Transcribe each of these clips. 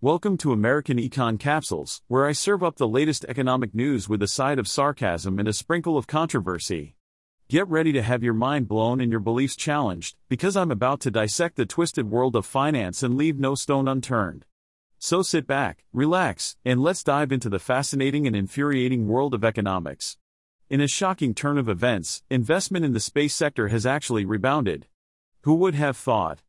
Welcome to American Econ Capsules, where I serve up the latest economic news with a side of sarcasm and a sprinkle of controversy. Get ready to have your mind blown and your beliefs challenged, because I'm about to dissect the twisted world of finance and leave no stone unturned. So sit back, relax, and let's dive into the fascinating and infuriating world of economics. In a shocking turn of events, investment in the space sector has actually rebounded. Who would have thought?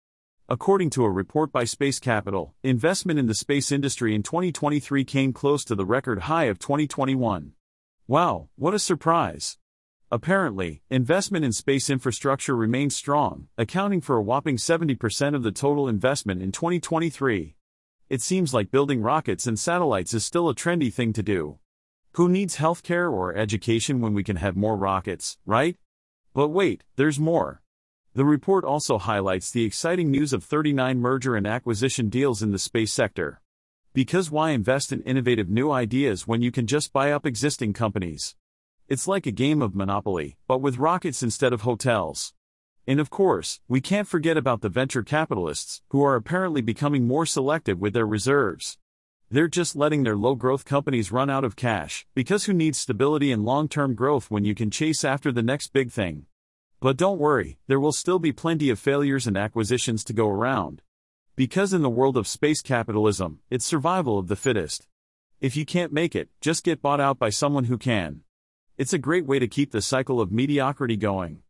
According to a report by Space Capital, investment in the space industry in 2023 came close to the record high of 2021. Wow, what a surprise! Apparently, investment in space infrastructure remains strong, accounting for a whopping 70% of the total investment in 2023. It seems like building rockets and satellites is still a trendy thing to do. Who needs healthcare or education when we can have more rockets, right? But wait, there's more. The report also highlights the exciting news of 39 merger and acquisition deals in the space sector. Because why invest in innovative new ideas when you can just buy up existing companies? It's like a game of Monopoly, but with rockets instead of hotels. And of course, we can't forget about the venture capitalists, who are apparently becoming more selective with their reserves. They're just letting their low growth companies run out of cash, because who needs stability and long term growth when you can chase after the next big thing? But don't worry, there will still be plenty of failures and acquisitions to go around. Because in the world of space capitalism, it's survival of the fittest. If you can't make it, just get bought out by someone who can. It's a great way to keep the cycle of mediocrity going.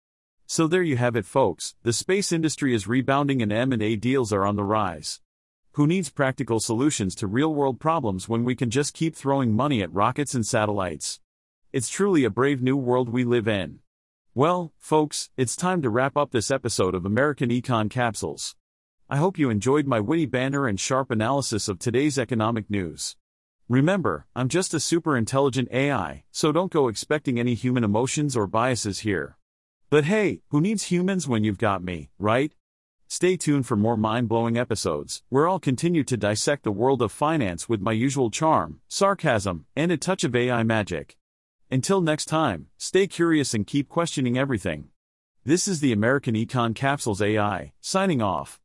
So there you have it folks, the space industry is rebounding and M&A deals are on the rise. Who needs practical solutions to real-world problems when we can just keep throwing money at rockets and satellites? It's truly a brave new world we live in. Well, folks, it's time to wrap up this episode of American Econ Capsules. I hope you enjoyed my witty banter and sharp analysis of today's economic news. Remember, I'm just a super intelligent AI, so don't go expecting any human emotions or biases here. But hey, who needs humans when you've got me, right? Stay tuned for more mind blowing episodes, where I'll continue to dissect the world of finance with my usual charm, sarcasm, and a touch of AI magic. Until next time, stay curious and keep questioning everything. This is the American Econ Capsules AI, signing off.